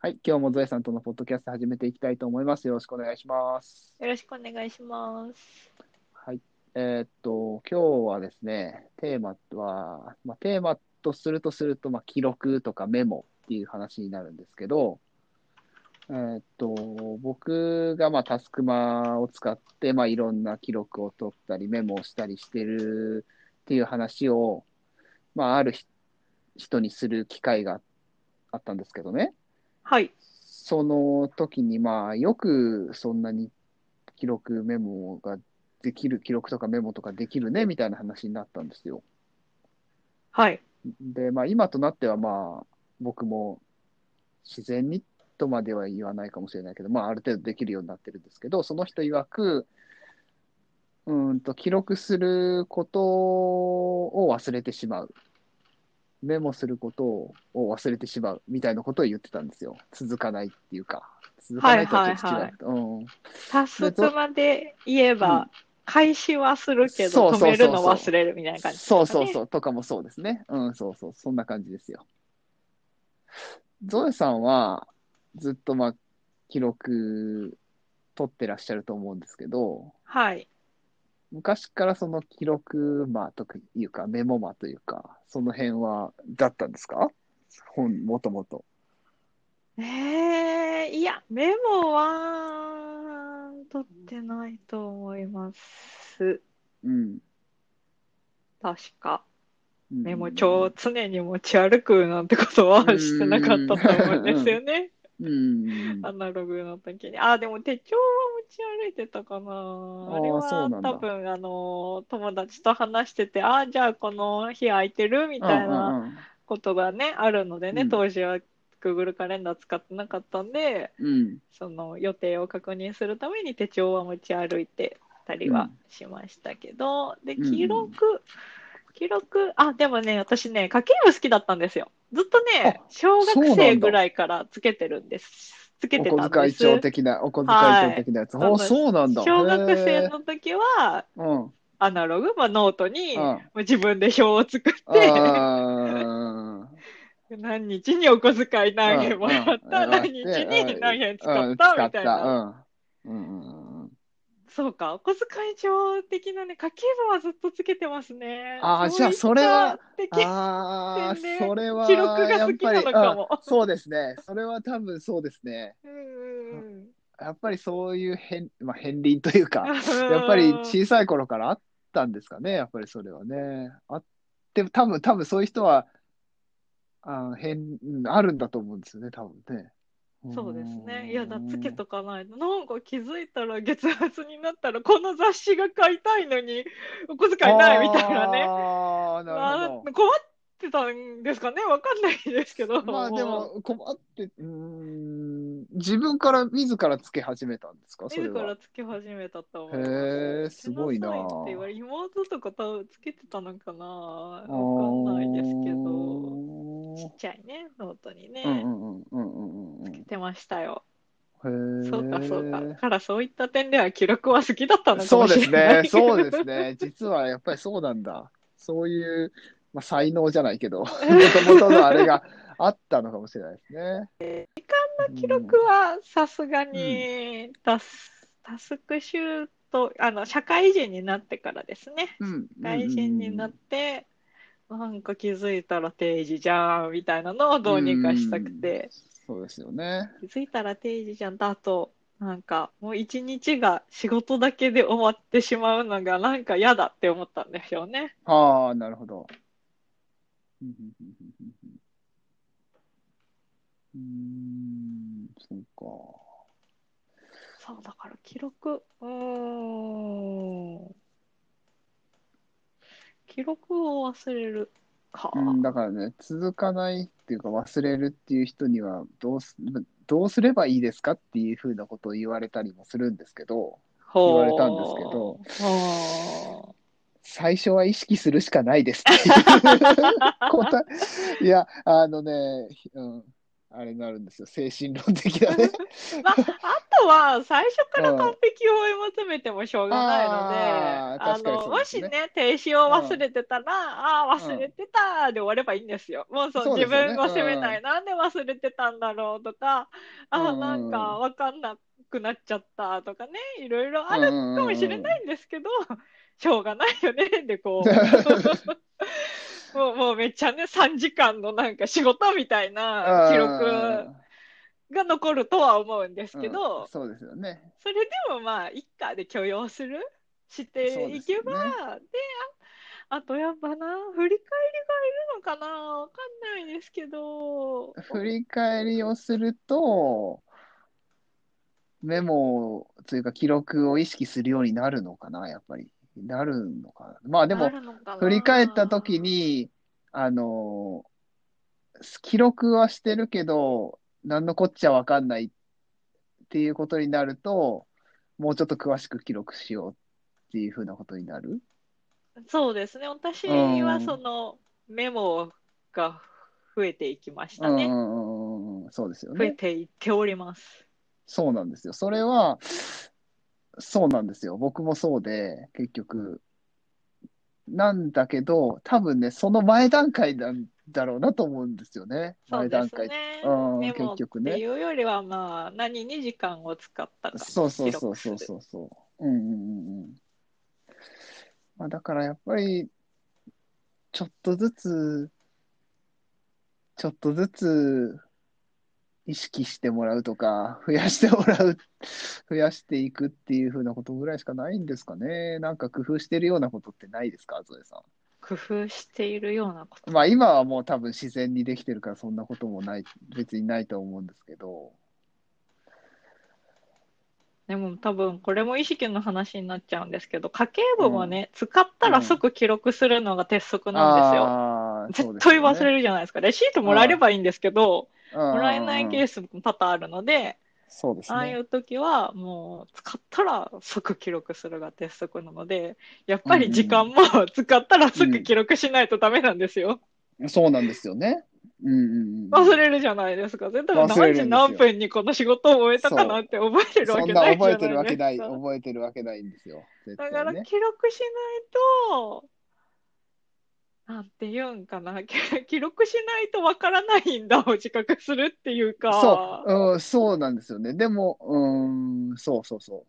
はい、今日もゾエさんとのポッドキャスト始めていきたいと思います。よろしくお願いします。よろしくお願いします。はい、えーっと、今日はですね、テーマは、まあ、テーマとするとすると、まあ、記録とかメモっていう話になるんですけど、えーっと、僕がまあタスクマを使って、まあ、いろんな記録を取ったり、メモをしたりしてるっていう話を、まあ、あるひ人にする機会があったんですけどね。はい。その時に、まあ、よくそんなに記録メモができる、記録とかメモとかできるね、みたいな話になったんですよ。はい。で、まあ、今となっては、まあ、僕も自然にとまでは言わないかもしれないけど、まあ、ある程度できるようになってるんですけど、その人曰く、うーんと、記録することを忘れてしまう。メモすることを忘れてしまうみたいなことを言ってたんですよ。続かないっていうか。続かないとはちょっと違う。うん。まで言えば、うん開始はするけど、止めるの忘れるみたいな感じですかね。そうそうそう、とかもそうですね。うん、そうそう、そんな感じですよ。ゾエさんは、ずっとまあ、記録取ってらっしゃると思うんですけど、はい。昔からその記録魔というか、メモ魔というか、その辺は、だったんですか？本、もともと。えー、いや、メモは取ってないと思います。うん。確か。うんメモ帳を常に持ち歩くなんてことはしてなかったと思うんですよね。うん。アナログの時に。あ、でも手帳は歩いてたかな。あれあーそうなん多分、あの、友達と話してて、あ、じゃあこの日空いてるみたいなことがね、あるのでね、うん。当時は Google カレンダー使ってなかったんで、うん。その予定を確認するために手帳は持ち歩いてたりはしましたけど、で、うん。記録、記録、あ、でもね、私ね、家計簿好きだったんですよ。ずっとねあ、小学生ぐらいからつけてるんです。つけておたんです。小遣い帳的な、お小遣い帳的なやつ。はい。お、そうなんだ。小学生への時は、ー。うん。アナログ、まあ、ノートに、うん。自分で表を作って、あ 何日にお小遣い何円もらった、うん。何日に何円使った、みたいな。うん。うんそうか、お小遣い帳的なね、家計簿はずっとつけてますね。あーういったじゃあそれは的ああ、それは、記録が好きなのかもそうですね。それは多分そうですね。うんうんやっぱりそういう変、まあ、片鱗というか、うんやっぱり小さい頃からあったんですかね、やっぱりそれはね。あって、多分、多分そういう人は、あ変、うんあるんだと思うんですよね、多分ね。そうですね。いやだ、つけとか。かないと。なんか気づいたら月末になったら、この雑誌が買いたいのに、お小遣いないみたいなね。ああ、なるまあほど。困ってたんですかねわかんないですけど。まあでも困って、うーん、自分から自らつけ始めたんですか、それ自らは。つけ始めたと思います。へえ、すごいな。って言われ妹とか多分つけてたのかなわかんないですけど。ちっちゃいね、ノートにね。うんうんうんうんうんてましたよ。そうか、そうか。からそういった点では記録は好きだったのかもそうですしれない。ね、そうですね。実はやっぱりそうなんだ。そういう、まあ、才能じゃないけど、もともとのあれがあったのかもしれないですね。記録はさすがにタス、タスクシュート、あの、社会人になってからですね。うん、社会人になって、なんか気づいたら定時じゃんみたいなのをどうにかしたくて、そうですよね。気づいたら定時じゃんだと、なんかもう一日が仕事だけで終わってしまうのがなんか嫌だって思ったんでしょうね。ああ、なるほど。うんそうか。そう、だから記録、うーん。記録を忘れるか。うん、だからね、続かないっていうか忘れるっていう人にはどうす、どうすればいいですかっていうふうなことを言われたりもするんですけど、言われたんですけど。ほ最初は意識するしかないですっていう。答え。いや、あのね、うん、あれになるんですよ。精神論的なね。まあ、あとは最初から完璧を追い求めてもしょうがないので、あのね。もしね、停止を忘れてたら、ああ、忘れてたで終わればいいんですよ。もうそうね。分を責めない、なんで忘れてたんだろうとか、ああ、うん。なんか分かんなくなっちゃったとかね、いろいろあるかもしれないんですけど、しょうがないよね、でこう。めっちゃね、3時間のなんか仕事みたいな記録が残るとは思うんですけうど、んそうですよね。それでもまあ、一家で許容するしていけば、でああとやっぱな、振り返りがいるのかなわかんないですけど、振り返りをすると、メモというか記録を意識するようになるのかな、やっぱり。なるのかな。まあでも振り返った時に、あの、記録はしてるけど、何のこっちゃわかんないっていうことになると、もうちょっと詳しく記録しようっていうふうなことになる？そうですね、私うんはそのメモが増えていきましたね。うんうんそうですよ増えね。ていっております。そうなんですよ。それは、そうなんですよ。僕もそうで、結局。なんだけど、多分ね、その前段階なんだろうなと思うんですよね。前段階。うん結局ねっていうよりは、まあ、何に時間を使ったかそうそうそうそうそうそう。うんうんうんうん。まあ、だからやっぱり、ちょっとずつ、ちょっとずつ意識してもらうとか、増やしてもらう、増やしていくっていうふうなことぐらいしかないんですかね。なんか工夫してるようなことってないですか、ゾエさ工夫しているようなこと？ん。まあ今はもう多分自然にできてるからそんなこともない、別にないと思うんですけど。でも多分これも意識の話になっちゃうんですけど、家計簿もね、使ったら即記録するのが鉄則なんですよ。う絶対忘れるじゃないですか。レシートもらえればいいんですけど、ももらえないケースも多々あるので、そうですね。ああいう時はもう使ったら即記録するが鉄則なので、やっぱり時間も使ったら即記録しないとダメなんですよ。そうなんですよね。うんうんうん。忘れるじゃないですか。絶対何時何分にこの仕事を終えたかなって覚えてるわけないじゃ覚えてるないですわけない、か。覚えてるわけないんですよ。絶だ。から記録しないと、なんて言うんかな、き記録しないとわからないんだを自覚するっていうか、そう、うん、そうなんですよね。でも、うーん、そうそうそう。っ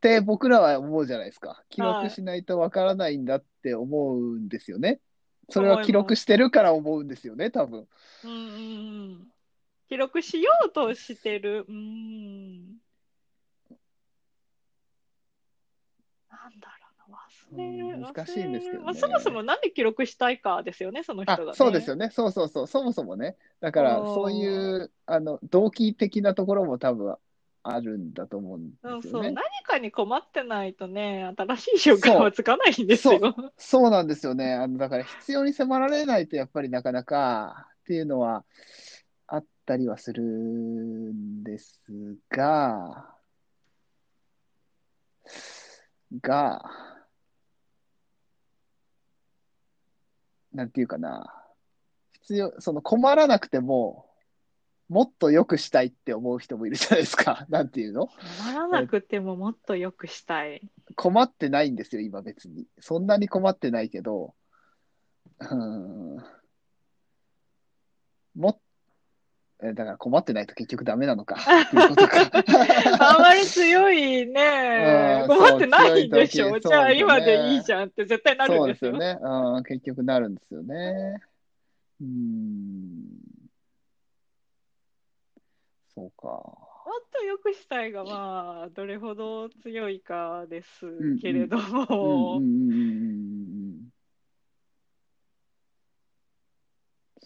て僕らは思うじゃないですか。記録しないとわからないんだって思うんですよね。それは記録してるから思うんですよね、多分。うんうんうん、記録しようとしてる、うん、なんだろうな、忘れる、うん難しいんですけどねそもそもなんで記録したいかですよね、その人あが、ね。、そうですよね。そうそうそう。そもそもね。だから、そういう、あの、動機的なところも多分あるんだと思うんそうそう、ですよね何。かに困ってないとね、新しい習慣はつかないんですよ。そうなんですよね。あの、だから必要に迫られないとやっぱりなかなかっていうのはあったりはするんですが、が、なんていうかな。必要、その困らなくても、もっと良くしたいって思う人もいるじゃないですか。なんていうの？困らなくてももっと良くしたい。困ってないんですよ、今別に。そんなに困ってないけど、うーん。もっ、えだから困ってないと結局ダメなのか。っていうことか。あんまり強いねう、ん困ってないんでしょ。そう強い時じゃあ今でいいじゃんって絶対なるそうんですよ。ですよね。うん、結局なるんですよね。うーん。そうか。もっと良くしたいが、まあ、どれほど強いかですんけれどうんも、うんうんうんうんうん。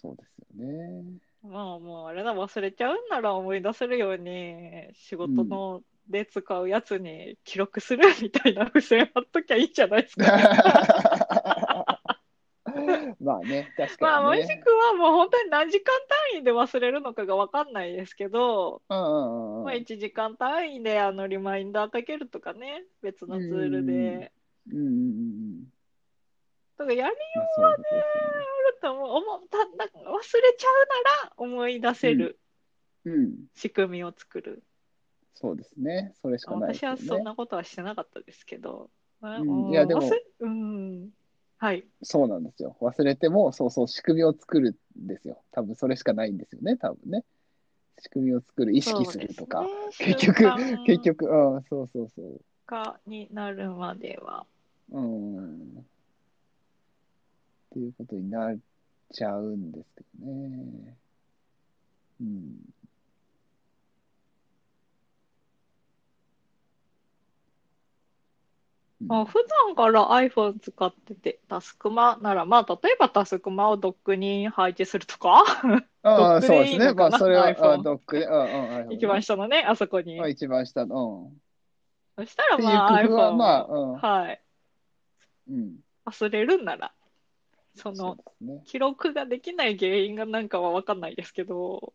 そうですよね。まあもうあれだ、忘れちゃうんなら思い出せるように、仕事ので使うやつに記録するみたいな付箋貼っときゃいいじゃないですか。まあね、確まあ、かにね。もしくはもう本当に何時間単位で忘れるのかが分かんないですけど、うんうんうんまあ、1時間単位であのリマインダーかけるとかね、別のツールで。うんうんうんうん。だからやりまあそういうことですよねると思う思うただ忘れちゃうなら思い出せるうん。仕組みを作る。そうですね。それしかないです私は。そんなことはしてなかったですけど。うんいやでもうん。はい。そうなんですよ。忘れても、そうそう、仕組みを作るんですよ。多分それしかないんですよね、多分ね。仕組みを作る、意識するとか。ね結局、結局、うん、そうそうそう。化になるまでは。うん。っていうことになっちゃうんですけどね。うん。まあ、普段から iPhone 使ってて、タスクマなら、まあ、例えばタスクマをドックに配置するとか、ああ、そうですね。まあ、それは、iPhone あドックで、うんうん、iPhone 一番下のね、あそこにまあ、。一番下の、うん。そしたらまあ工夫は iPhone まあを、うんはい、うん。忘れるんなら、そのね。記録ができない原因がなんかは分かんないですけど、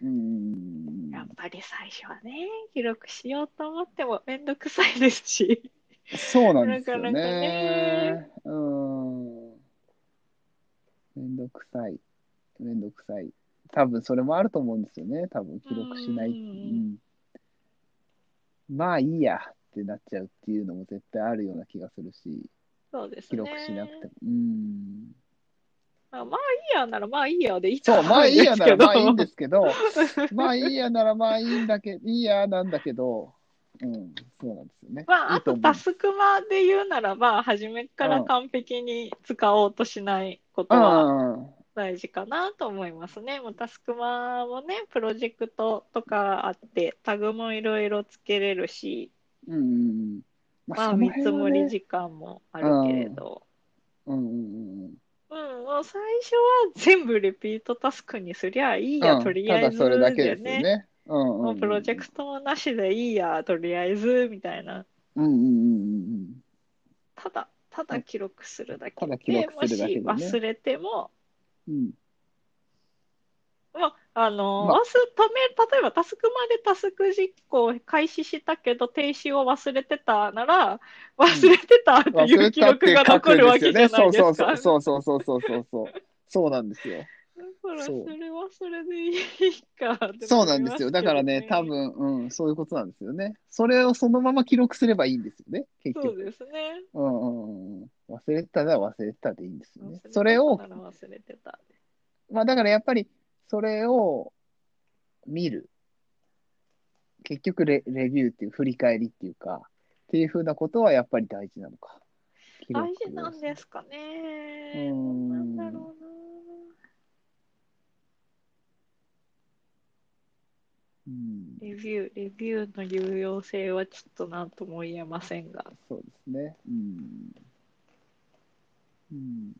うん。やっぱり最初はね、記録しようと思ってもめんどくさいですし、そうなんですよなかなかねね。うん。めんどくさい。めんどくさい。多分それもあると思うんですよね。多分記録しない。ううんん。まあいいやってなっちゃうっていうのも絶対あるような気がするし、そうですね。記録しなくても。うん。まあ、まあいいやならまあいいやでいいとそう、まあいいやならまあいいんですけど、まあいいやならまあいいんだけど、いいやなんだけど、うん、そうなんですよね。まあ、あとタスクマで言うならば、初めから完璧に使おうとしないことはうん。大事かなと思いますね。もうタスクマもね、プロジェクトとかあって、タグもいろいろつけれるし、うんうんうん。まあ、見積もり時間もあるけれど、うん。うんうんうん、もう最初は全部リピートタスクにすりゃいいや、うん。とりあえずただそれだけでですよね。うんうんうんもうプロジェクトもなしでいいや、とりあえず、みたいな。うんうんうんうんただ、ただ記録するだけ。ただ記録するだけでね。もし忘れても、うん。あ、あの、まあ忘止め、例えばタスクまでタスク実行を開始したけど停止を忘れてたなら、忘れてたって忘いう記録が残るわけじゃないですか。そうそうそうそうそうそうそう。そうなんですよ。だからそれはそれでいいかってそうなんですよ。だからね、多分、うん、そういうことなんですよね。それをそのまま記録すればいいんですよね、結。局。そうですね。うんうんうん。忘れてたなら忘れてたでいいんですよねそれを忘れてた。まあだからやっぱり、それを見る。結局レ、レビューっていう、振り返りっていうか、っていうふうなことはやっぱり大事なのか。大事なんですかね。うーんなんだろうな。うん、レビュー、レビューの有用性はちょっと何とも言えませんが。そうですね。うん。うん。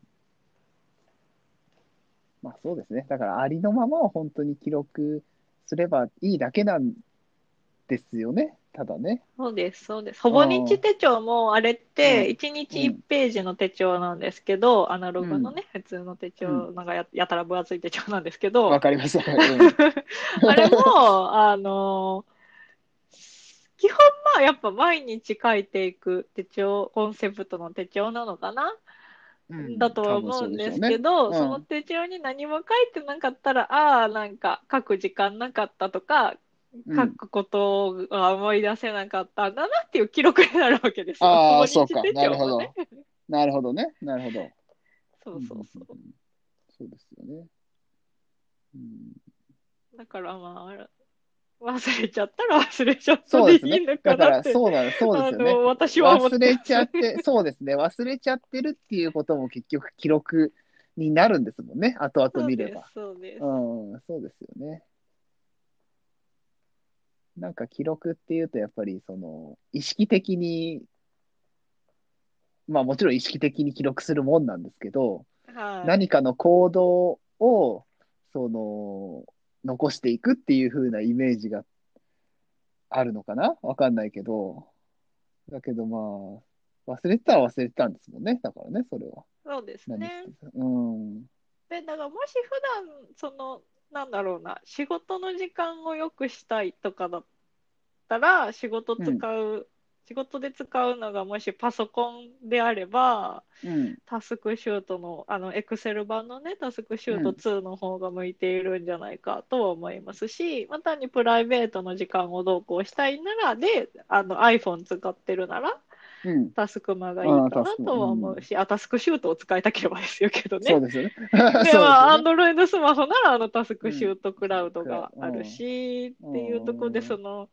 まあそうですね。だからありのままを本当に記録すればいいだけなんですよね。ただね。そうです、そうです。ほぼ日手帳もあれってうん1日1ページの手帳なんですけど、アナログのね、普通の手帳、なんかややたら分厚い手帳なんですけど、わかります。わかります。あれも、あの、基本まあやっぱ毎日書いていく手帳、コンセプトの手帳なのかな、うんだとは思うんですけど、そねうんその手帳に何も書いてなかったら、ああ、なんか書く時間なかったとか、うん書くことが思い出せなかったんだなっていう記録になるわけですよ。ああ、そうか。なるほど。なるほどね。なるほど。そうそうそう。んんんそうですよね。うんだからまあ、忘れちゃったら忘れちゃったそうですねでいいの。かだから、なって。そうなんそうですよね。私は忘れちゃって、そうですね。忘れちゃってるっていうことも結局記録になるんですもんね。後々見れば。そうです、うん、そうですよね。なんか記録っていうと、やっぱりその、意識的に、まあもちろん意識的に記録するもんなんですけど、そうです。はい。何かの行動を、その、残していくっていう風なイメージがあるのかな？わかんないけど。だけどまあ、忘れてたら忘れてたんですもんね。だからね、それは。そうです何ね。うん。で、だからもし普段、その、なんだろうな、仕事の時間を良くしたいとかだったら、仕事使う仕事で使うのがもしパソコンであれば、うん。タスクシュートの、あの、エクセル版のね、タスクシュート2の方が向いているんじゃないかとは思いますし、またにプライベートの時間を同行したいなら、で、あの、iPhone 使ってるなら、うん。タスクマがいいかなとは思うし、あ、タスクシュートを使いたければですよけどね。そうですよね。で、まあ、アンドロイドスマホなら、あの、タスクシュートクラウドがあるし、うんっていうところで、うんその、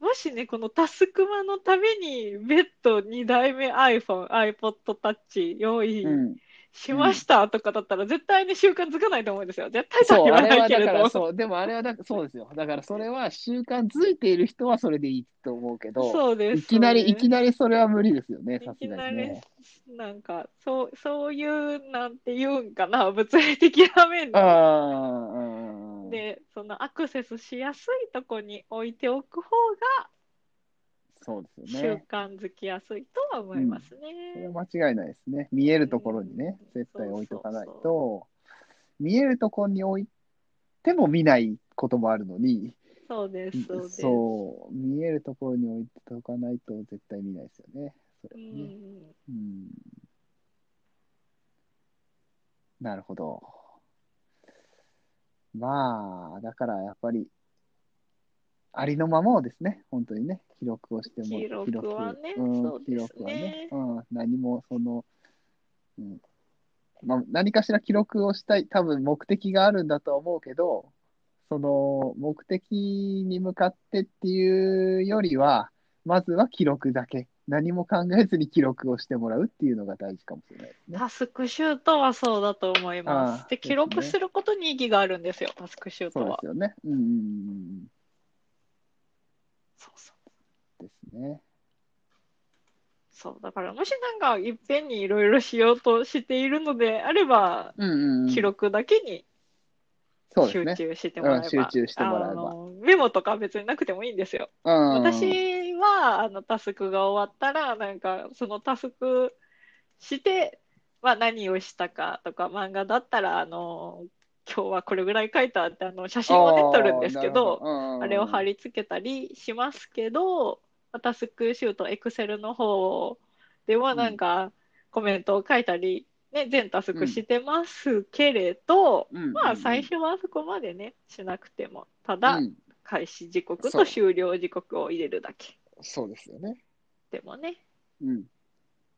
もしね、このタスクマのために、別途2代目 iPhone、iPod Touch 用意うん。しましたとかだったら、絶対に習慣づかないと思うんですよ。絶対とはそう、言わないけれど。からそう、でもあれはだそうですよ。だからそれは習慣づいている人はそれでいいと思うけど、そうです。いきなり、いきなりそれは無理ですよね、いさすきなりがにね。、なんか、そう、そういう、なんて言うんかな、物理的な面でああ、のアクセスしやすいとこに置いておく方そうですが習よね。慣づきやすいとは思いますそれね。は間違いないですね。見えるところにね、うん絶対置いとかないそうと、見えるところに置いても見ないこともあるのに、そうです、そうです。そう、見えるところに置いておかないと絶対見ないですよね。それはねうん、うんなるほど。まあ、だからやっぱり、ありのままをですね、本当にね、記録をしても記録はねうんそうですね記録はね、うん、何もその、うんまあ、何かしら記録をしたい、多分目的があるんだとは思うけど、その目的に向かってっていうよりは、まずは記録だけ。何も考えずに記録をしてもらうっていうのが大事かもしれないね。タスクシュートはそうだと思います。で、記録することに意義があるんですよ、タスクシューそう。ですよね。うんうんうんうん。そうそう。ですね。そう、だからもしなんかいっぺんにいろいろしようとしているのであれば、うんうんうん。記録だけに集そうですね。中してもらえば、うん集中してもらえばあのメモとか別になくてもいいんですよ。うん。私はあのタスクが終わったら、なんかそのタスクして、まあ、何をしたかとか、漫画だったら、あの今日はこれぐらい書いたってあの写真をね、撮るんですけど、あれを貼り、り付けたりしますけど、まあタスクシュート、エクセルの方ではなんかコメントを書いたり、ね、全タスクしてますけれど、うん。まあ最初はそこまでね、しなくても、ただうん。開始時刻と終了時刻を入れるだけそうですよね。でもね、うん。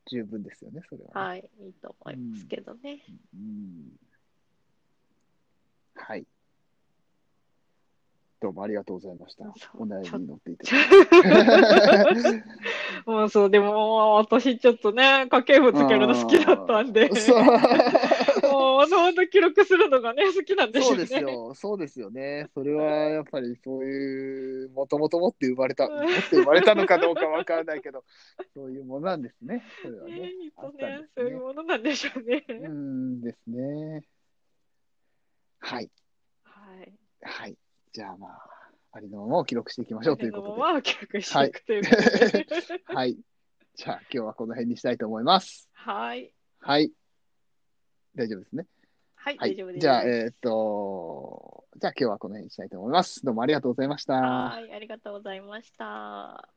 十分ですよね、それはね。はい、いいと思いますけどね。うんはい。どうもありがとうございました。そうお悩みに乗っていただいて。もうそう、でも私ちょっとね、家計簿つけるの好きだったんで、そうもうわざわざ記録するのがね、好きなんでしょそう。ですよ、そうですよね。それはやっぱりそういう、もともと持って生まれた、持って生まれたのかどうかわからないけど、そういうものなんですね。それはね。ね、ね、そういうものなんでしょうね。うんですね。はい。はい。はい。じゃあまあ、ありのままを記録していきましょうということで。のまま記録していくということで。はい。じゃあ今日はこの辺にしたいと思います。はい。はい。大丈夫ですね。はい、はい大丈夫です。じゃあ、えーっと、じゃあ今日はこの辺にしたいと思います。どうもありがとうございました。はい、ありがとうございました。